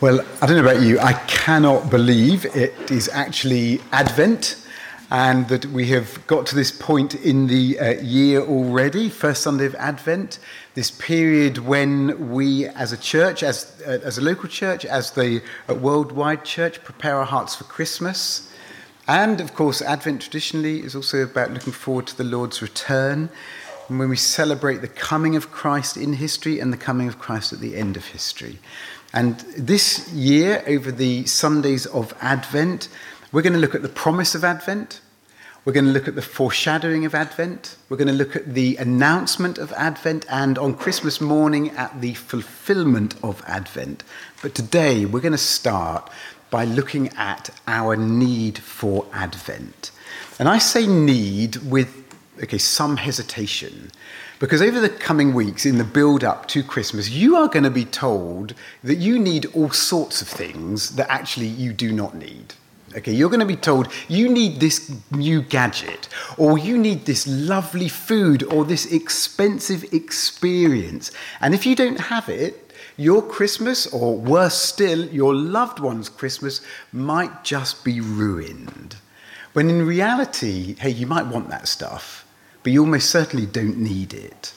Well, I don't know about you, I cannot believe it is actually Advent and that we have got to this point in the uh, year already, first Sunday of Advent, this period when we as a church, as, uh, as a local church, as the uh, worldwide church, prepare our hearts for Christmas. And of course, Advent traditionally is also about looking forward to the Lord's return. And when we celebrate the coming of Christ in history and the coming of Christ at the end of history. And this year, over the Sundays of Advent, we're going to look at the promise of Advent. We're going to look at the foreshadowing of Advent. We're going to look at the announcement of Advent and on Christmas morning at the fulfillment of Advent. But today we're going to start by looking at our need for Advent. And I say need with okay, some hesitation because over the coming weeks, in the build up to Christmas, you are going to be told that you need all sorts of things that actually you do not need. Okay, you're going to be told you need this new gadget, or you need this lovely food, or this expensive experience. And if you don't have it, your Christmas, or worse still, your loved one's Christmas, might just be ruined. When in reality, hey, you might want that stuff but you almost certainly don't need it.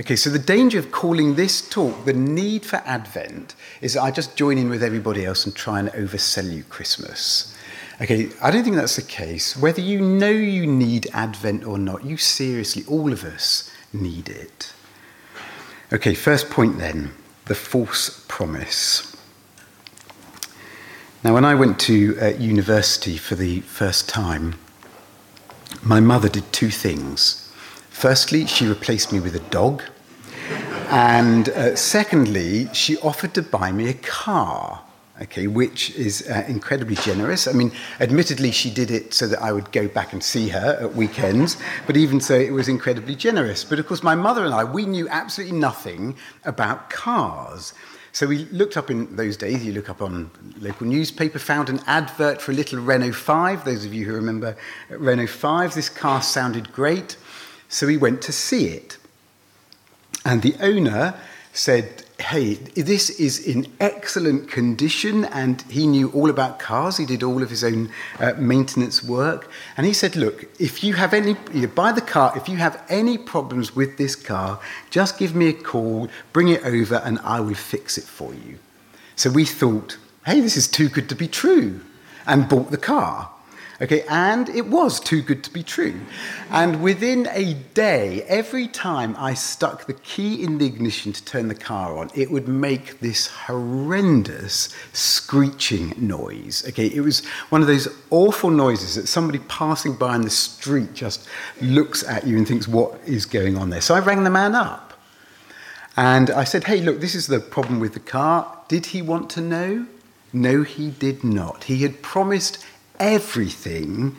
Okay, so the danger of calling this talk the need for Advent is that I just join in with everybody else and try and oversell you Christmas. Okay, I don't think that's the case. Whether you know you need Advent or not, you seriously, all of us, need it. Okay, first point then the false promise. Now, when I went to uh, university for the first time, my mother did two things. Firstly, she replaced me with a dog. And uh, secondly, she offered to buy me a car, okay, which is uh, incredibly generous. I mean, admittedly, she did it so that I would go back and see her at weekends, but even so, it was incredibly generous. But of course, my mother and I, we knew absolutely nothing about cars. So we looked up in those days, you look up on local newspaper, found an advert for a little Renault 5. Those of you who remember Renault 5, this car sounded great. So we went to see it. And the owner said, Hey, this is in excellent condition. And he knew all about cars. He did all of his own uh, maintenance work. And he said, Look, if you have any, you buy the car, if you have any problems with this car, just give me a call, bring it over, and I will fix it for you. So we thought, Hey, this is too good to be true, and bought the car. Okay, and it was too good to be true. And within a day, every time I stuck the key in the ignition to turn the car on, it would make this horrendous screeching noise. Okay, it was one of those awful noises that somebody passing by in the street just looks at you and thinks, what is going on there? So I rang the man up. And I said, hey, look, this is the problem with the car. Did he want to know? No, he did not. He had promised everything,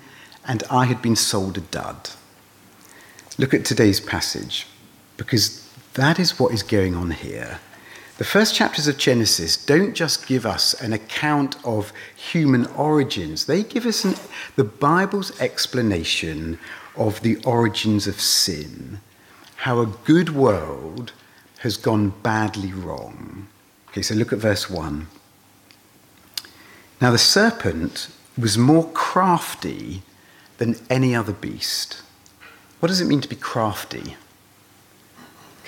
and I had been sold a dud. Look at today's passage, because that is what is going on here. The first chapters of Genesis don't just give us an account of human origins, they give us an, the Bible's explanation of the origins of sin, how a good world has gone badly wrong. Okay, so look at verse 1. Now the serpent was more crafty than any other beast. What does it mean to be crafty?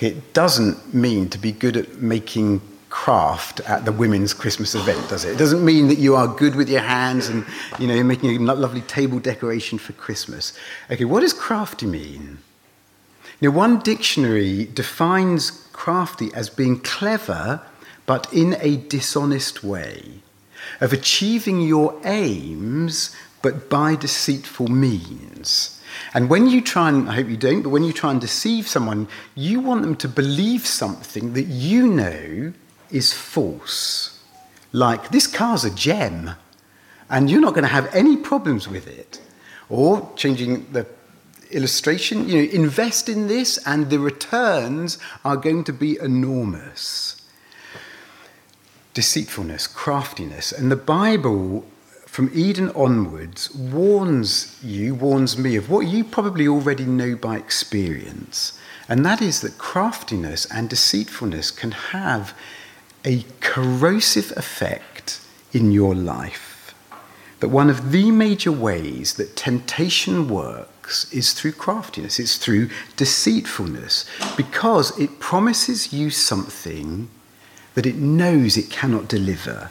It doesn't mean to be good at making craft at the women's Christmas event, does it? It doesn't mean that you are good with your hands and you know you're making a lovely table decoration for Christmas. Okay, what does crafty mean? Now, one dictionary defines crafty as being clever, but in a dishonest way of achieving your aims, but by deceitful means. And when you try and, I hope you don't, but when you try and deceive someone, you want them to believe something that you know is false. Like, this car's a gem, and you're not going to have any problems with it. Or, changing the illustration, you know, invest in this, and the returns are going to be enormous deceitfulness, craftiness. And the Bible, from Eden onwards, warns you, warns me of what you probably already know by experience. And that is that craftiness and deceitfulness can have a corrosive effect in your life. That one of the major ways that temptation works is through craftiness, it's through deceitfulness, because it promises you something that it knows it cannot deliver.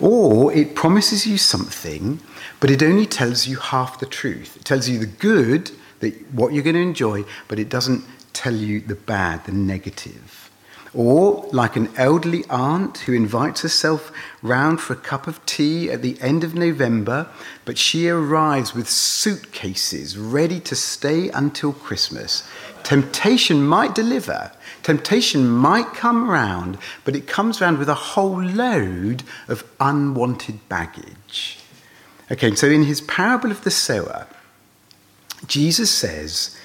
Or it promises you something, but it only tells you half the truth. It tells you the good, that what you're going to enjoy, but it doesn't tell you the bad, the negative. Or like an elderly aunt who invites herself round for a cup of tea at the end of November, but she arrives with suitcases ready to stay until Christmas. Temptation might deliver, Temptation might come round, but it comes round with a whole load of unwanted baggage. Okay, so in his parable of the sower, Jesus says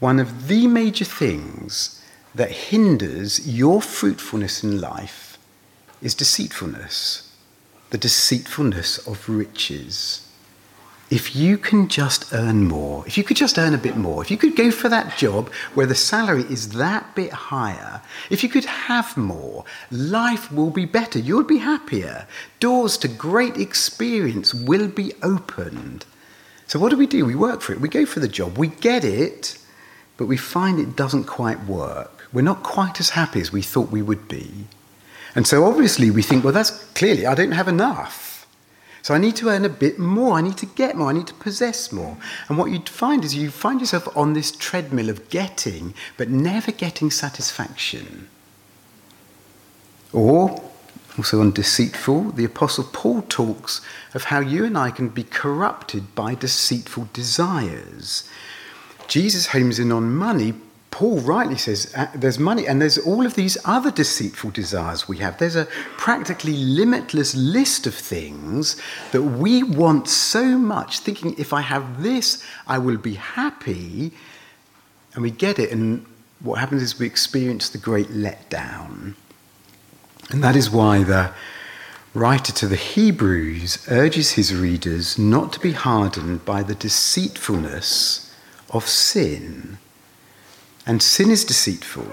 one of the major things that hinders your fruitfulness in life is deceitfulness, the deceitfulness of riches if you can just earn more, if you could just earn a bit more, if you could go for that job where the salary is that bit higher, if you could have more, life will be better. You'll be happier. Doors to great experience will be opened. So, what do we do? We work for it. We go for the job. We get it, but we find it doesn't quite work. We're not quite as happy as we thought we would be. And so, obviously, we think, well, that's clearly, I don't have enough. So I need to earn a bit more. I need to get more. I need to possess more. And what you'd find is you find yourself on this treadmill of getting, but never getting satisfaction. Or, also on deceitful, the Apostle Paul talks of how you and I can be corrupted by deceitful desires. Jesus homes in on money, Paul rightly says uh, there's money and there's all of these other deceitful desires we have. There's a practically limitless list of things that we want so much, thinking if I have this, I will be happy. And we get it, and what happens is we experience the great letdown. And that is why the writer to the Hebrews urges his readers not to be hardened by the deceitfulness of sin and sin is deceitful,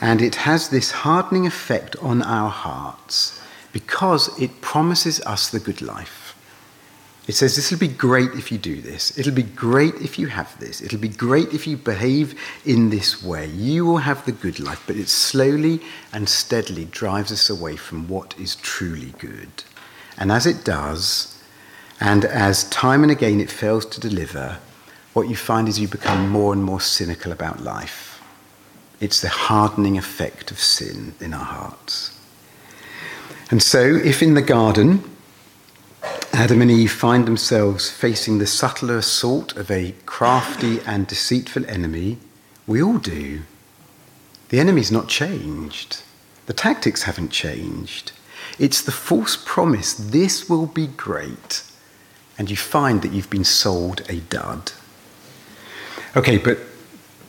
and it has this hardening effect on our hearts because it promises us the good life. It says, This will be great if you do this. It'll be great if you have this. It'll be great if you behave in this way. You will have the good life. But it slowly and steadily drives us away from what is truly good. And as it does, and as time and again it fails to deliver, what you find is you become more and more cynical about life. It's the hardening effect of sin in our hearts. And so, if in the garden, Adam and Eve find themselves facing the subtler assault of a crafty and deceitful enemy, we all do. The enemy's not changed. The tactics haven't changed. It's the false promise, this will be great. And you find that you've been sold a dud. Okay, but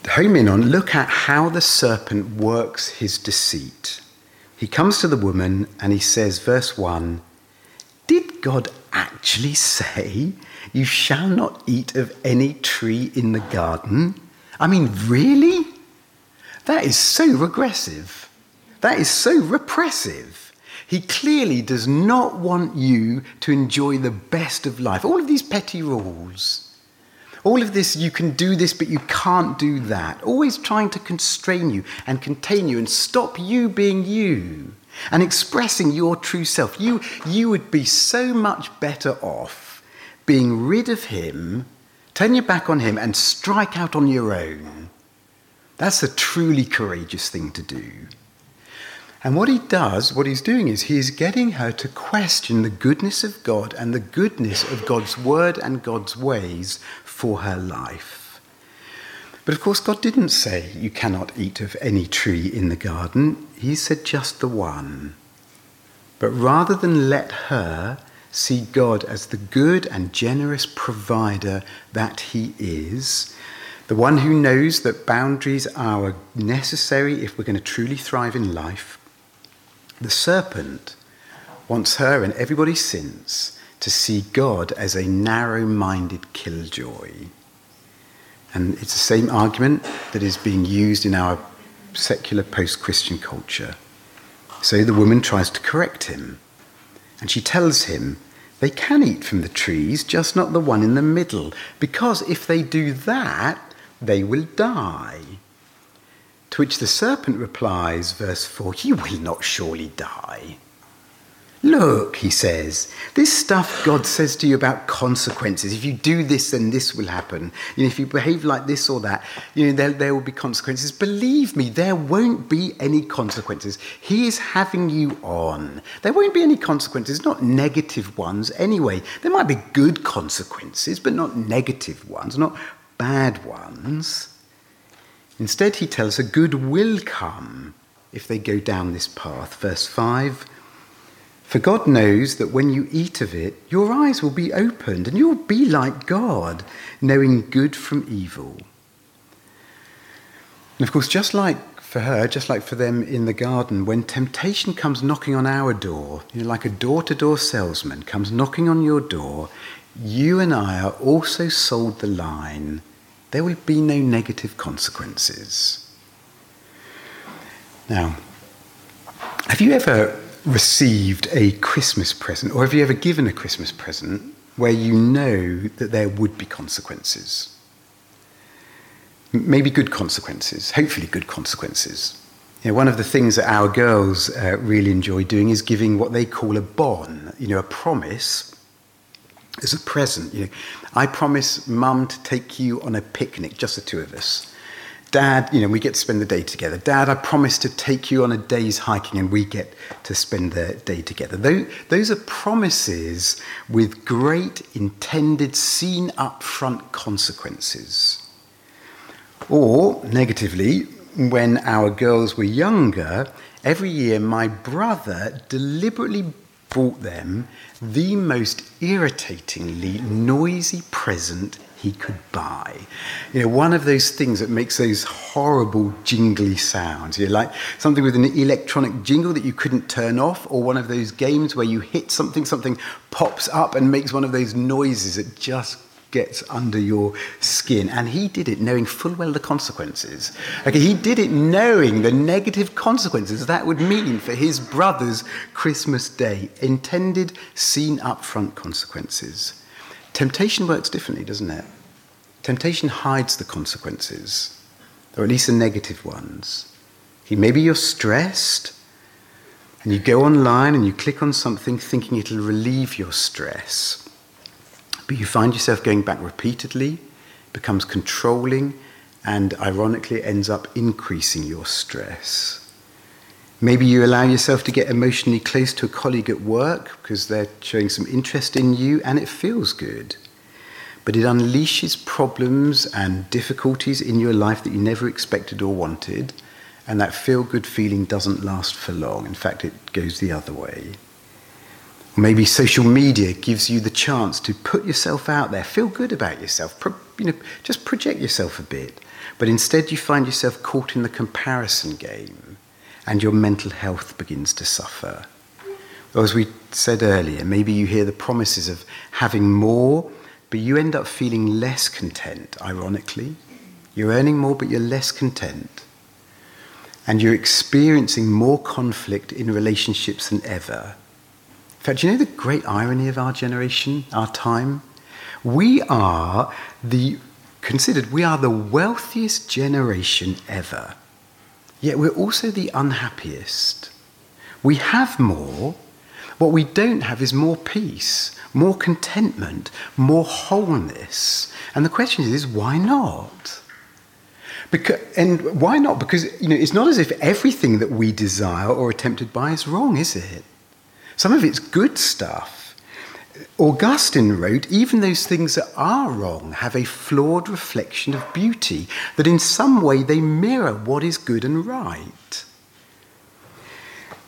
home in on, look at how the serpent works his deceit. He comes to the woman and he says, verse 1 Did God actually say, You shall not eat of any tree in the garden? I mean, really? That is so regressive. That is so repressive. He clearly does not want you to enjoy the best of life. All of these petty rules. All of this, you can do this, but you can't do that. Always trying to constrain you and contain you and stop you being you and expressing your true self. You, you would be so much better off being rid of him, turn your back on him, and strike out on your own. That's a truly courageous thing to do. And what he does, what he's doing is he is getting her to question the goodness of God and the goodness of God's word and God's ways for her life. But of course, God didn't say you cannot eat of any tree in the garden. He said just the one. But rather than let her see God as the good and generous provider that He is, the one who knows that boundaries are necessary if we're going to truly thrive in life, the serpent wants her and everybody since to see God as a narrow minded killjoy. And it's the same argument that is being used in our secular post Christian culture. So the woman tries to correct him. And she tells him, They can eat from the trees, just not the one in the middle, because if they do that, they will die. To which the serpent replies, verse 4 You will not surely die. Look, he says, this stuff God says to you about consequences. If you do this, then this will happen. You know, if you behave like this or that, you know, there, there will be consequences. Believe me, there won't be any consequences. He is having you on. There won't be any consequences, not negative ones anyway. There might be good consequences, but not negative ones, not bad ones. Instead, he tells a good will come if they go down this path. Verse 5 for God knows that when you eat of it, your eyes will be opened and you'll be like God, knowing good from evil. And of course, just like for her, just like for them in the garden, when temptation comes knocking on our door, you know, like a door to door salesman comes knocking on your door, you and I are also sold the line there will be no negative consequences. Now, have you ever received a Christmas present, or have you ever given a Christmas present where you know that there would be consequences? Maybe good consequences, hopefully, good consequences. You know, one of the things that our girls uh, really enjoy doing is giving what they call a bon, you know, a promise as a present. You know, I promise mum to take you on a picnic, just the two of us. Dad, you know, we get to spend the day together. Dad, I promise to take you on a day's hiking and we get to spend the day together. Those are promises with great intended, seen up front consequences. Or, negatively, when our girls were younger, every year my brother deliberately bought them the most irritatingly noisy present he could buy. You know, one of those things that makes those horrible jingly sounds. You know, like something with an electronic jingle that you couldn't turn off, or one of those games where you hit something, something pops up and makes one of those noises that just gets under your skin. And he did it knowing full well the consequences. Okay, he did it knowing the negative consequences that would mean for his brother's Christmas day. Intended, seen up front consequences. Temptation works differently, doesn't it? Temptation hides the consequences, or at least the negative ones. Maybe you're stressed, and you go online and you click on something thinking it'll relieve your stress. But you find yourself going back repeatedly, becomes controlling, and ironically ends up increasing your stress. Maybe you allow yourself to get emotionally close to a colleague at work because they're showing some interest in you and it feels good. But it unleashes problems and difficulties in your life that you never expected or wanted, and that feel good feeling doesn't last for long. In fact, it goes the other way. maybe social media gives you the chance to put yourself out there, feel good about yourself, pro- you know, just project yourself a bit. But instead, you find yourself caught in the comparison game and your mental health begins to suffer. Or as we said earlier, maybe you hear the promises of having more, but you end up feeling less content, ironically. You're earning more, but you're less content. And you're experiencing more conflict in relationships than ever. In fact, you know the great irony of our generation, our time? We are the, considered, we are the wealthiest generation ever. Yet we're also the unhappiest. We have more. What we don't have is more peace, more contentment, more wholeness. And the question is, why not? Because, and why not? Because you know, it's not as if everything that we desire or are tempted by is wrong, is it? Some of it's good stuff. Augustine wrote, even those things that are wrong have a flawed reflection of beauty, that in some way they mirror what is good and right.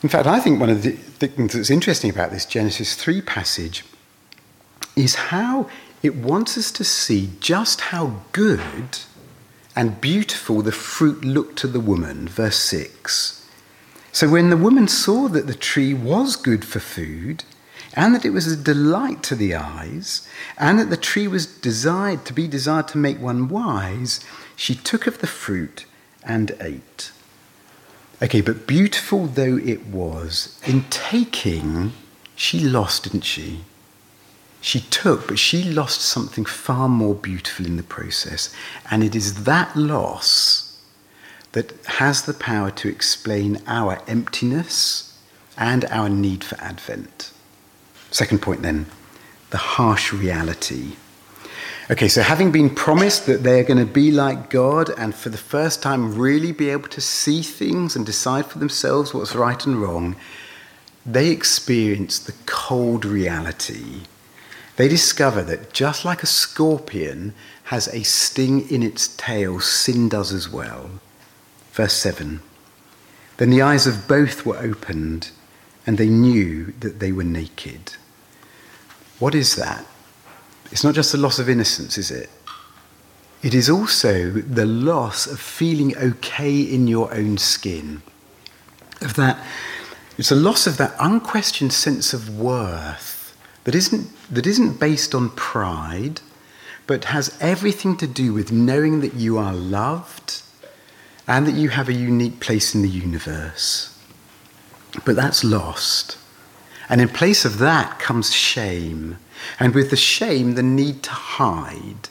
In fact, I think one of the things that's interesting about this Genesis 3 passage is how it wants us to see just how good and beautiful the fruit looked to the woman. Verse 6. So when the woman saw that the tree was good for food, and that it was a delight to the eyes, and that the tree was desired to be desired to make one wise, she took of the fruit and ate. Okay, but beautiful though it was, in taking, she lost, didn't she? She took, but she lost something far more beautiful in the process. And it is that loss that has the power to explain our emptiness and our need for Advent. Second point then the harsh reality. Okay, so having been promised that they're going to be like God and for the first time really be able to see things and decide for themselves what's right and wrong, they experience the cold reality. They discover that just like a scorpion has a sting in its tail, sin does as well. Verse 7 Then the eyes of both were opened, and they knew that they were naked. What is that? It's not just the loss of innocence, is it? It is also the loss of feeling okay in your own skin. Of that, it's a loss of that unquestioned sense of worth that isn't, that isn't based on pride, but has everything to do with knowing that you are loved and that you have a unique place in the universe. But that's lost. And in place of that comes shame and with the shame, the need to hide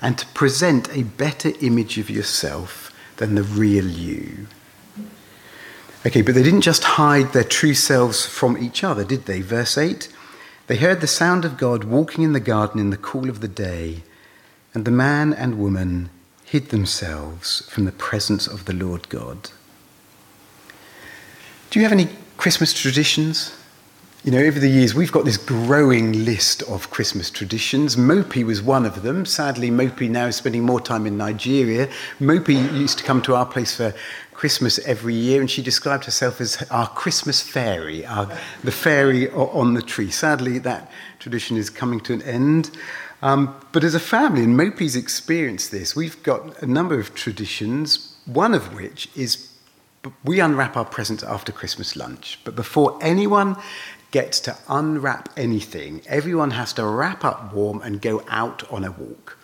and to present a better image of yourself than the real you. Okay, but they didn't just hide their true selves from each other, did they? Verse 8 They heard the sound of God walking in the garden in the cool of the day, and the man and woman hid themselves from the presence of the Lord God. Do you have any Christmas traditions? You know, over the years, we've got this growing list of Christmas traditions. Mopi was one of them. Sadly, Mopi now is spending more time in Nigeria. Mopi used to come to our place for Christmas every year, and she described herself as our Christmas fairy, our, the fairy on the tree. Sadly, that tradition is coming to an end. Um, but as a family, and Mopi's experienced this, we've got a number of traditions, one of which is we unwrap our presents after Christmas lunch. But before anyone gets to unwrap anything, everyone has to wrap up warm and go out on a walk.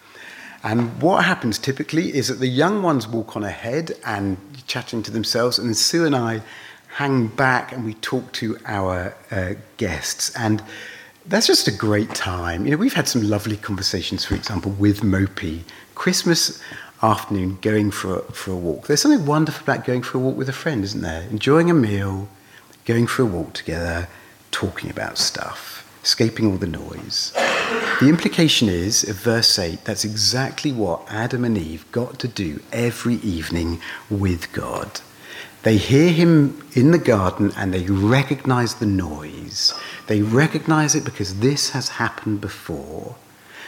And what happens typically is that the young ones walk on ahead and chatting to themselves, and Sue and I hang back and we talk to our uh, guests. And that's just a great time. You know, we've had some lovely conversations, for example, with Mopi. Christmas afternoon, going for a, for a walk. There's something wonderful about going for a walk with a friend, isn't there? Enjoying a meal, going for a walk together, talking about stuff, escaping all the noise. The implication is, of verse 8, that's exactly what Adam and Eve got to do every evening with God. They hear him in the garden and they recognize the noise. They recognize it because this has happened before.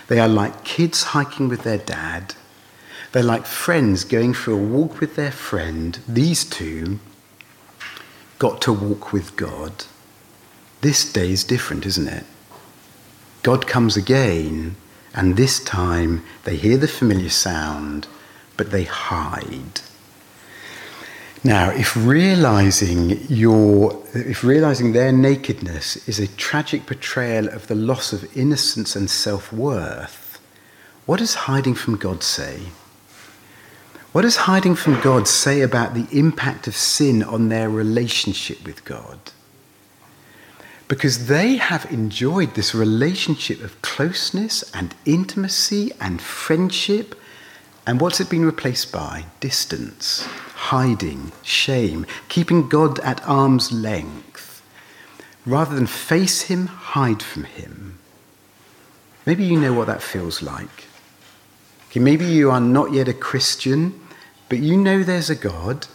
They are like kids hiking with their dad. They're like friends going for a walk with their friend. These two got to walk with God. This day is different, isn't it? God comes again, and this time they hear the familiar sound, but they hide. Now, if realizing your, if realizing their nakedness is a tragic portrayal of the loss of innocence and self-worth, what does hiding from God say? What does hiding from God say about the impact of sin on their relationship with God? Because they have enjoyed this relationship of closeness and intimacy and friendship. And what's it been replaced by? Distance, hiding, shame, keeping God at arm's length. Rather than face Him, hide from Him. Maybe you know what that feels like. Okay, maybe you are not yet a Christian, but you know there's a God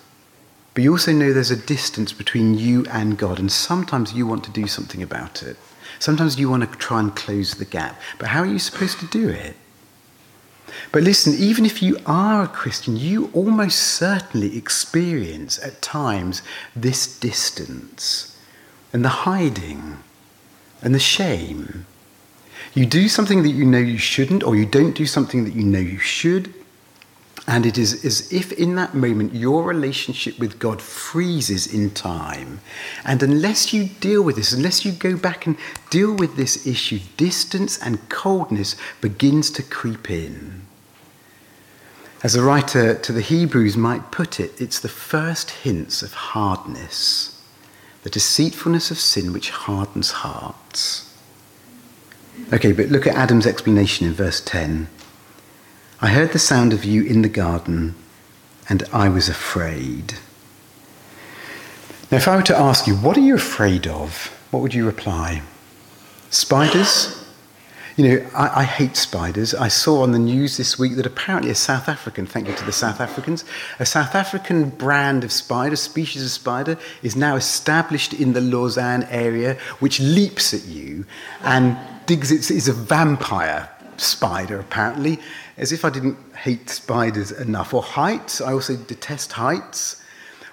but you also know there's a distance between you and God, and sometimes you want to do something about it. Sometimes you want to try and close the gap. But how are you supposed to do it? But listen, even if you are a Christian, you almost certainly experience at times this distance and the hiding and the shame. You do something that you know you shouldn't, or you don't do something that you know you should, and it is as if in that moment your relationship with God freezes in time. And unless you deal with this, unless you go back and deal with this issue, distance and coldness begins to creep in. As the writer to the Hebrews might put it, it's the first hints of hardness, the deceitfulness of sin which hardens hearts. Okay, but look at Adam's explanation in verse 10. I heard the sound of you in the garden, and I was afraid. Now, if I were to ask you, what are you afraid of? What would you reply? Spiders? You know, I, I, hate spiders. I saw on the news this week that apparently a South African, thank you to the South Africans, a South African brand of spider, species of spider, is now established in the Lausanne area, which leaps at you and digs its, is a vampire spider, apparently, as if I didn't hate spiders enough. Or heights, I also detest heights.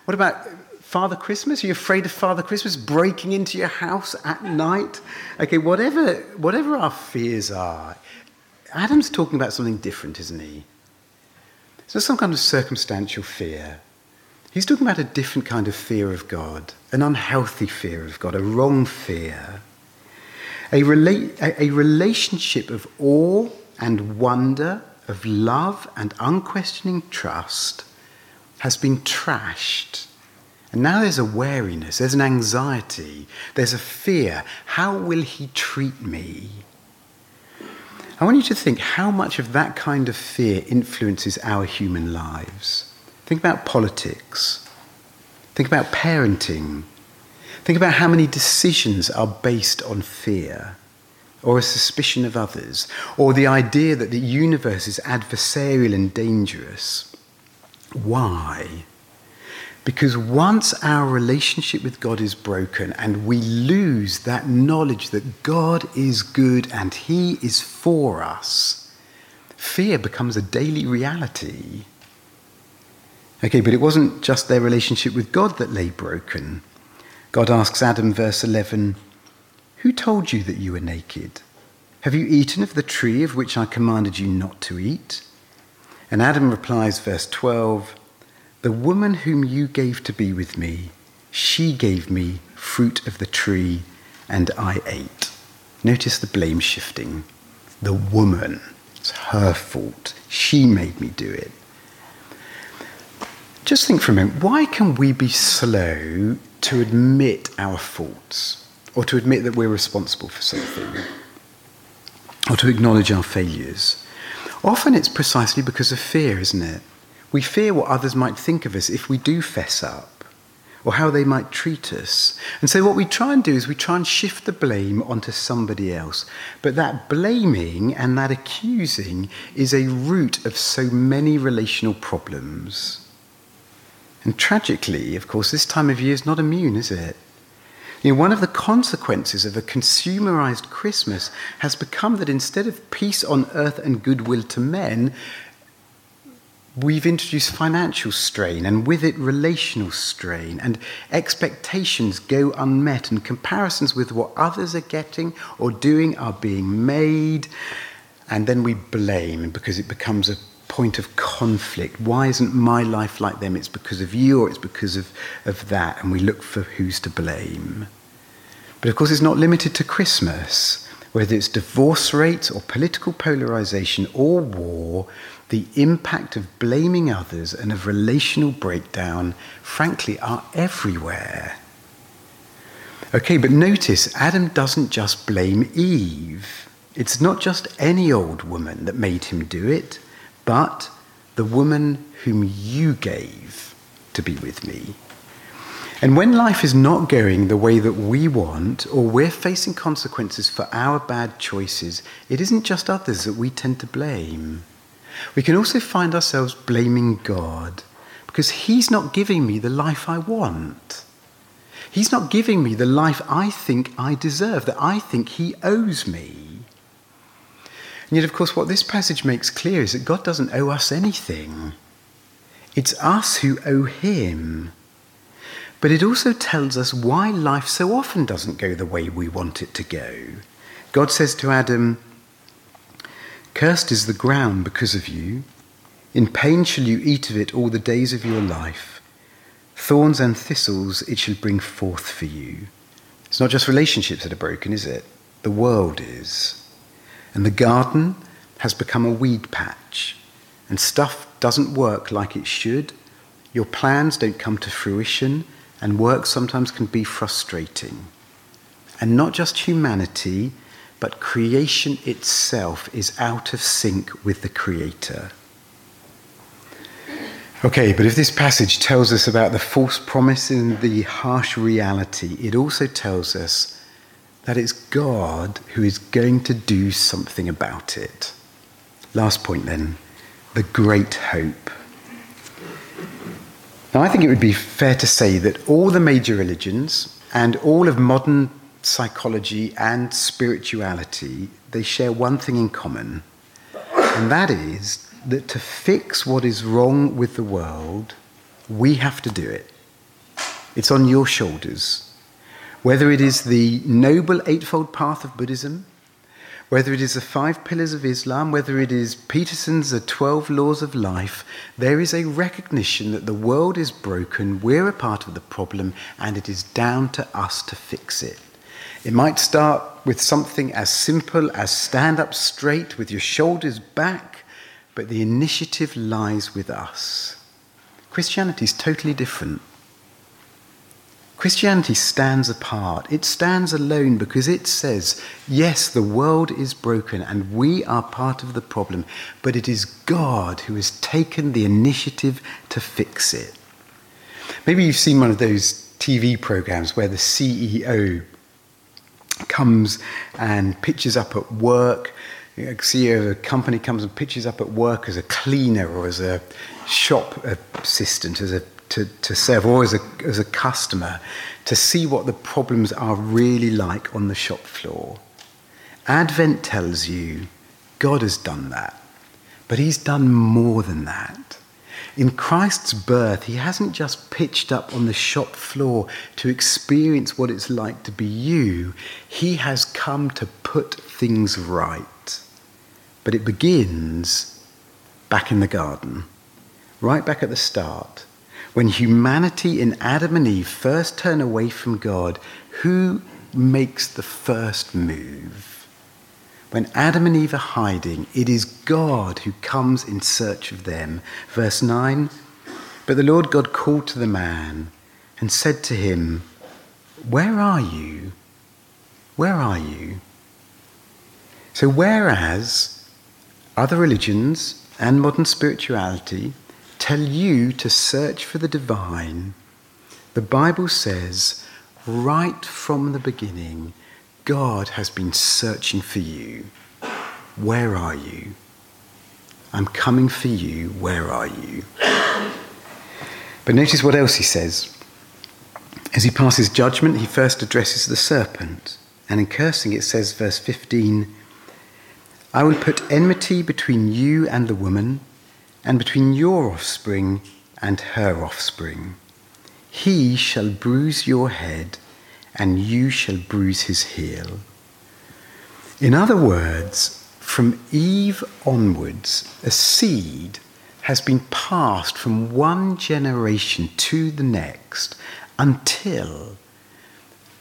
What about Father Christmas? Are you afraid of Father Christmas breaking into your house at night? Okay, whatever, whatever our fears are, Adam's talking about something different, isn't he? It's not some kind of circumstantial fear. He's talking about a different kind of fear of God, an unhealthy fear of God, a wrong fear. A, rela- a relationship of awe and wonder, of love and unquestioning trust has been trashed and now there's a wariness, there's an anxiety, there's a fear. How will he treat me? I want you to think how much of that kind of fear influences our human lives. Think about politics. Think about parenting. Think about how many decisions are based on fear or a suspicion of others, or the idea that the universe is adversarial and dangerous. Why? Because once our relationship with God is broken and we lose that knowledge that God is good and He is for us, fear becomes a daily reality. Okay, but it wasn't just their relationship with God that lay broken. God asks Adam, verse 11, Who told you that you were naked? Have you eaten of the tree of which I commanded you not to eat? And Adam replies, verse 12, the woman whom you gave to be with me, she gave me fruit of the tree, and I ate. Notice the blame shifting. The woman, it's her fault. She made me do it. Just think for a moment why can we be slow to admit our faults or to admit that we're responsible for something or to acknowledge our failures? Often it's precisely because of fear, isn't it? We fear what others might think of us if we do fess up, or how they might treat us. And so, what we try and do is we try and shift the blame onto somebody else. But that blaming and that accusing is a root of so many relational problems. And tragically, of course, this time of year is not immune, is it? You know, one of the consequences of a consumerized Christmas has become that instead of peace on earth and goodwill to men, we've introduced financial strain and with it relational strain and expectations go unmet and comparisons with what others are getting or doing are being made and then we blame because it becomes a point of conflict. Why isn't my life like them? It's because of you or it's because of, of that and we look for who's to blame but of course it's not limited to christmas whether it's divorce rates or political polarization or war the impact of blaming others and of relational breakdown, frankly, are everywhere. Okay, but notice Adam doesn't just blame Eve. It's not just any old woman that made him do it, but the woman whom you gave to be with me. And when life is not going the way that we want, or we're facing consequences for our bad choices, it isn't just others that we tend to blame. We can also find ourselves blaming God because He's not giving me the life I want. He's not giving me the life I think I deserve, that I think He owes me. And yet, of course, what this passage makes clear is that God doesn't owe us anything. It's us who owe Him. But it also tells us why life so often doesn't go the way we want it to go. God says to Adam, Cursed is the ground because of you. In pain shall you eat of it all the days of your life. Thorns and thistles it shall bring forth for you. It's not just relationships that are broken, is it? The world is. And the garden has become a weed patch. and stuff doesn't work like it should, your plans don't come to fruition, and work sometimes can be frustrating. And not just humanity, but creation itself is out of sync with the Creator. Okay, but if this passage tells us about the false promise and the harsh reality, it also tells us that it's God who is going to do something about it. Last point then the great hope. Now, I think it would be fair to say that all the major religions and all of modern psychology and spirituality, they share one thing in common, and that is that to fix what is wrong with the world, we have to do it. It's on your shoulders. Whether it is the noble eightfold path of Buddhism, whether it is the five pillars of Islam, whether it is Peterson's The Twelve Laws of Life, there is a recognition that the world is broken, we're a part of the problem, and it is down to us to fix it. It might start with something as simple as stand up straight with your shoulders back but the initiative lies with us. Christianity is totally different. Christianity stands apart. It stands alone because it says, yes, the world is broken and we are part of the problem, but it is God who has taken the initiative to fix it. Maybe you've seen one of those TV programs where the CEO comes and pitches up at work a CEO of a company comes and pitches up at work as a cleaner or as a shop assistant, as a to, to serve, or as a, as a customer, to see what the problems are really like on the shop floor. Advent tells you God has done that, but He's done more than that. In Christ's birth, He hasn't just pitched up on the shop floor to experience what it's like to be you, He has come to put things right. But it begins back in the garden, right back at the start. When humanity in Adam and Eve first turn away from God, who makes the first move? When Adam and Eve are hiding, it is God who comes in search of them. Verse 9 But the Lord God called to the man and said to him, Where are you? Where are you? So, whereas other religions and modern spirituality tell you to search for the divine. The Bible says, right from the beginning, God has been searching for you. Where are you? I'm coming for you. Where are you? But notice what else he says. As he passes judgment, he first addresses the serpent. And in cursing, it says, verse 15, I will put enmity between you and the woman, and between your offspring and her offspring. He shall bruise your head, and you shall bruise his heel. In other words, from Eve onwards, a seed has been passed from one generation to the next until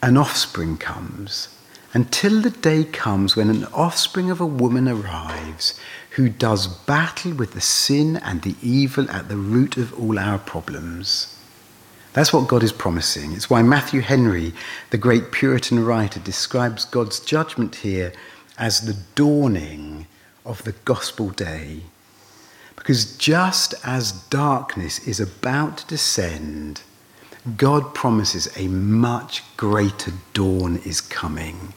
an offspring comes until the day comes when an offspring of a woman arrives who does battle with the sin and the evil at the root of all our problems. That's what God is promising. It's why Matthew Henry, the great Puritan writer, describes God's judgment here as the dawning of the gospel day. Because just as darkness is about to descend, God promises a much greater dawn is coming.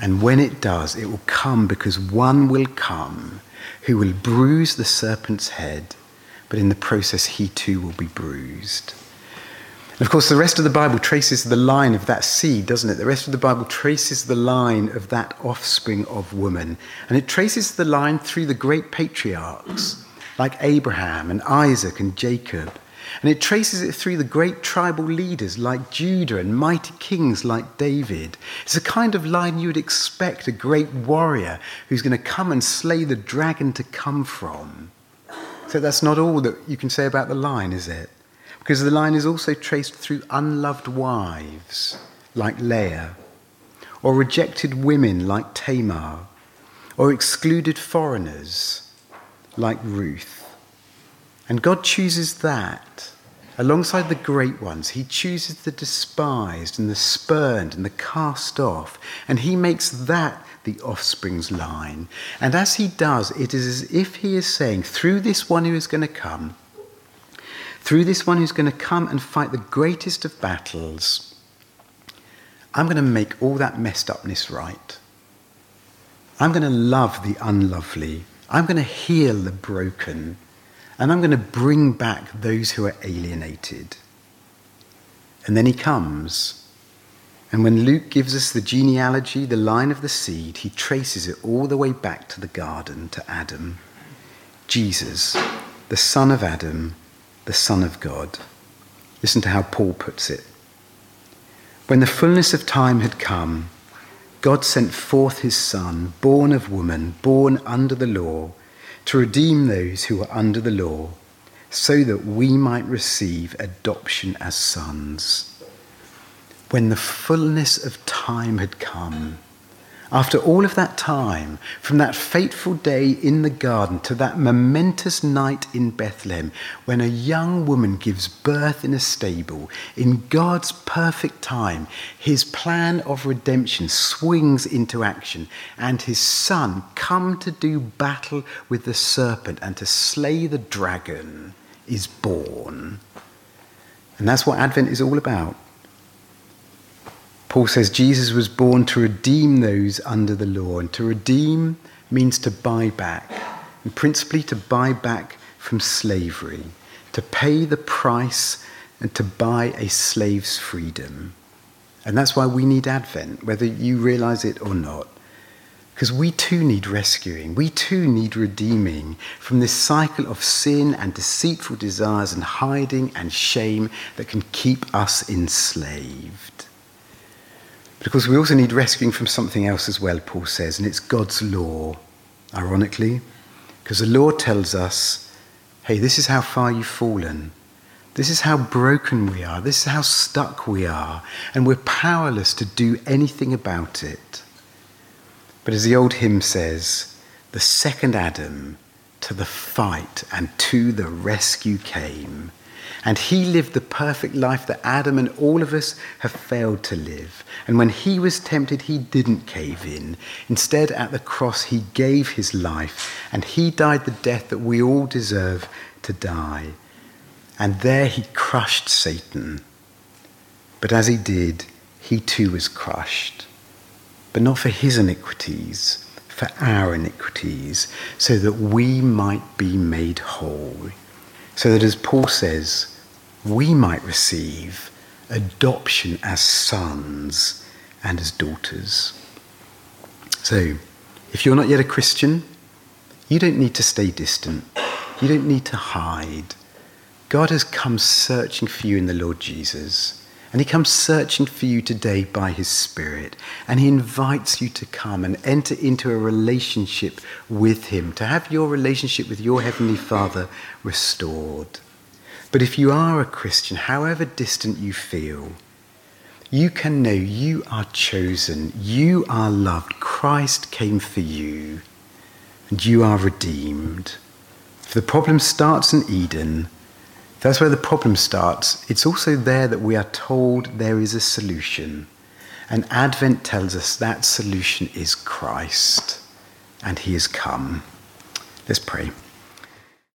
And when it does, it will come because one will come who will bruise the serpent's head, but in the process, he too will be bruised. And of course, the rest of the Bible traces the line of that seed, doesn't it? The rest of the Bible traces the line of that offspring of woman. And it traces the line through the great patriarchs like Abraham and Isaac and Jacob. And it traces it through the great tribal leaders like Judah and mighty kings like David. It's a kind of line you would expect a great warrior who's going to come and slay the dragon to come from. So that's not all that you can say about the line, is it? Because the line is also traced through unloved wives like Leah, or rejected women like Tamar, or excluded foreigners like Ruth. And God chooses that. Alongside the great ones, he chooses the despised and the spurned and the cast off, and he makes that the offspring's line. And as he does, it is as if he is saying, through this one who is going to come, through this one who's going to come and fight the greatest of battles, I'm going to make all that messed upness right. I'm going to love the unlovely. I'm going to heal the broken. And I'm going to bring back those who are alienated. And then he comes. And when Luke gives us the genealogy, the line of the seed, he traces it all the way back to the garden, to Adam. Jesus, the son of Adam, the Son of God. Listen to how Paul puts it. When the fullness of time had come, God sent forth his Son, born of woman, born under the law, to redeem those who were under the law, so that we might receive adoption as sons. When the fullness of time had come, after all of that time, from that fateful day in the garden to that momentous night in Bethlehem, when a young woman gives birth in a stable, in God's perfect time, his plan of redemption swings into action, and his son come to do battle with the serpent and to slay the dragon is born. And that's what Advent is all about. Paul says Jesus was born to redeem those under the law. And to redeem means to buy back, and principally to buy back from slavery, to pay the price and to buy a slave's freedom. And that's why we need Advent, whether you realize it or not. Because we too need rescuing. We too need redeeming from this cycle of sin and deceitful desires and hiding and shame that can keep us enslaved. Because we also need rescuing from something else as well, Paul says, and it's God's law, ironically. Because the law tells us hey, this is how far you've fallen. This is how broken we are. This is how stuck we are. And we're powerless to do anything about it. But as the old hymn says, the second Adam to the fight and to the rescue came. And he lived the perfect life that Adam and all of us have failed to live. And when he was tempted, he didn't cave in. Instead, at the cross, he gave his life and he died the death that we all deserve to die. And there he crushed Satan. But as he did, he too was crushed. But not for his iniquities, for our iniquities, so that we might be made whole. So that, as Paul says, we might receive adoption as sons and as daughters. So, if you're not yet a Christian, you don't need to stay distant. You don't need to hide. God has come searching for you in the Lord Jesus. And he comes searching for you today by his Spirit. And he invites you to come and enter into a relationship with him, to have your relationship with your Heavenly Father restored. But if you are a Christian, however distant you feel, you can know you are chosen, you are loved. Christ came for you, and you are redeemed. If the problem starts in Eden, that's where the problem starts. It's also there that we are told there is a solution. And Advent tells us that solution is Christ, and he has come. Let's pray.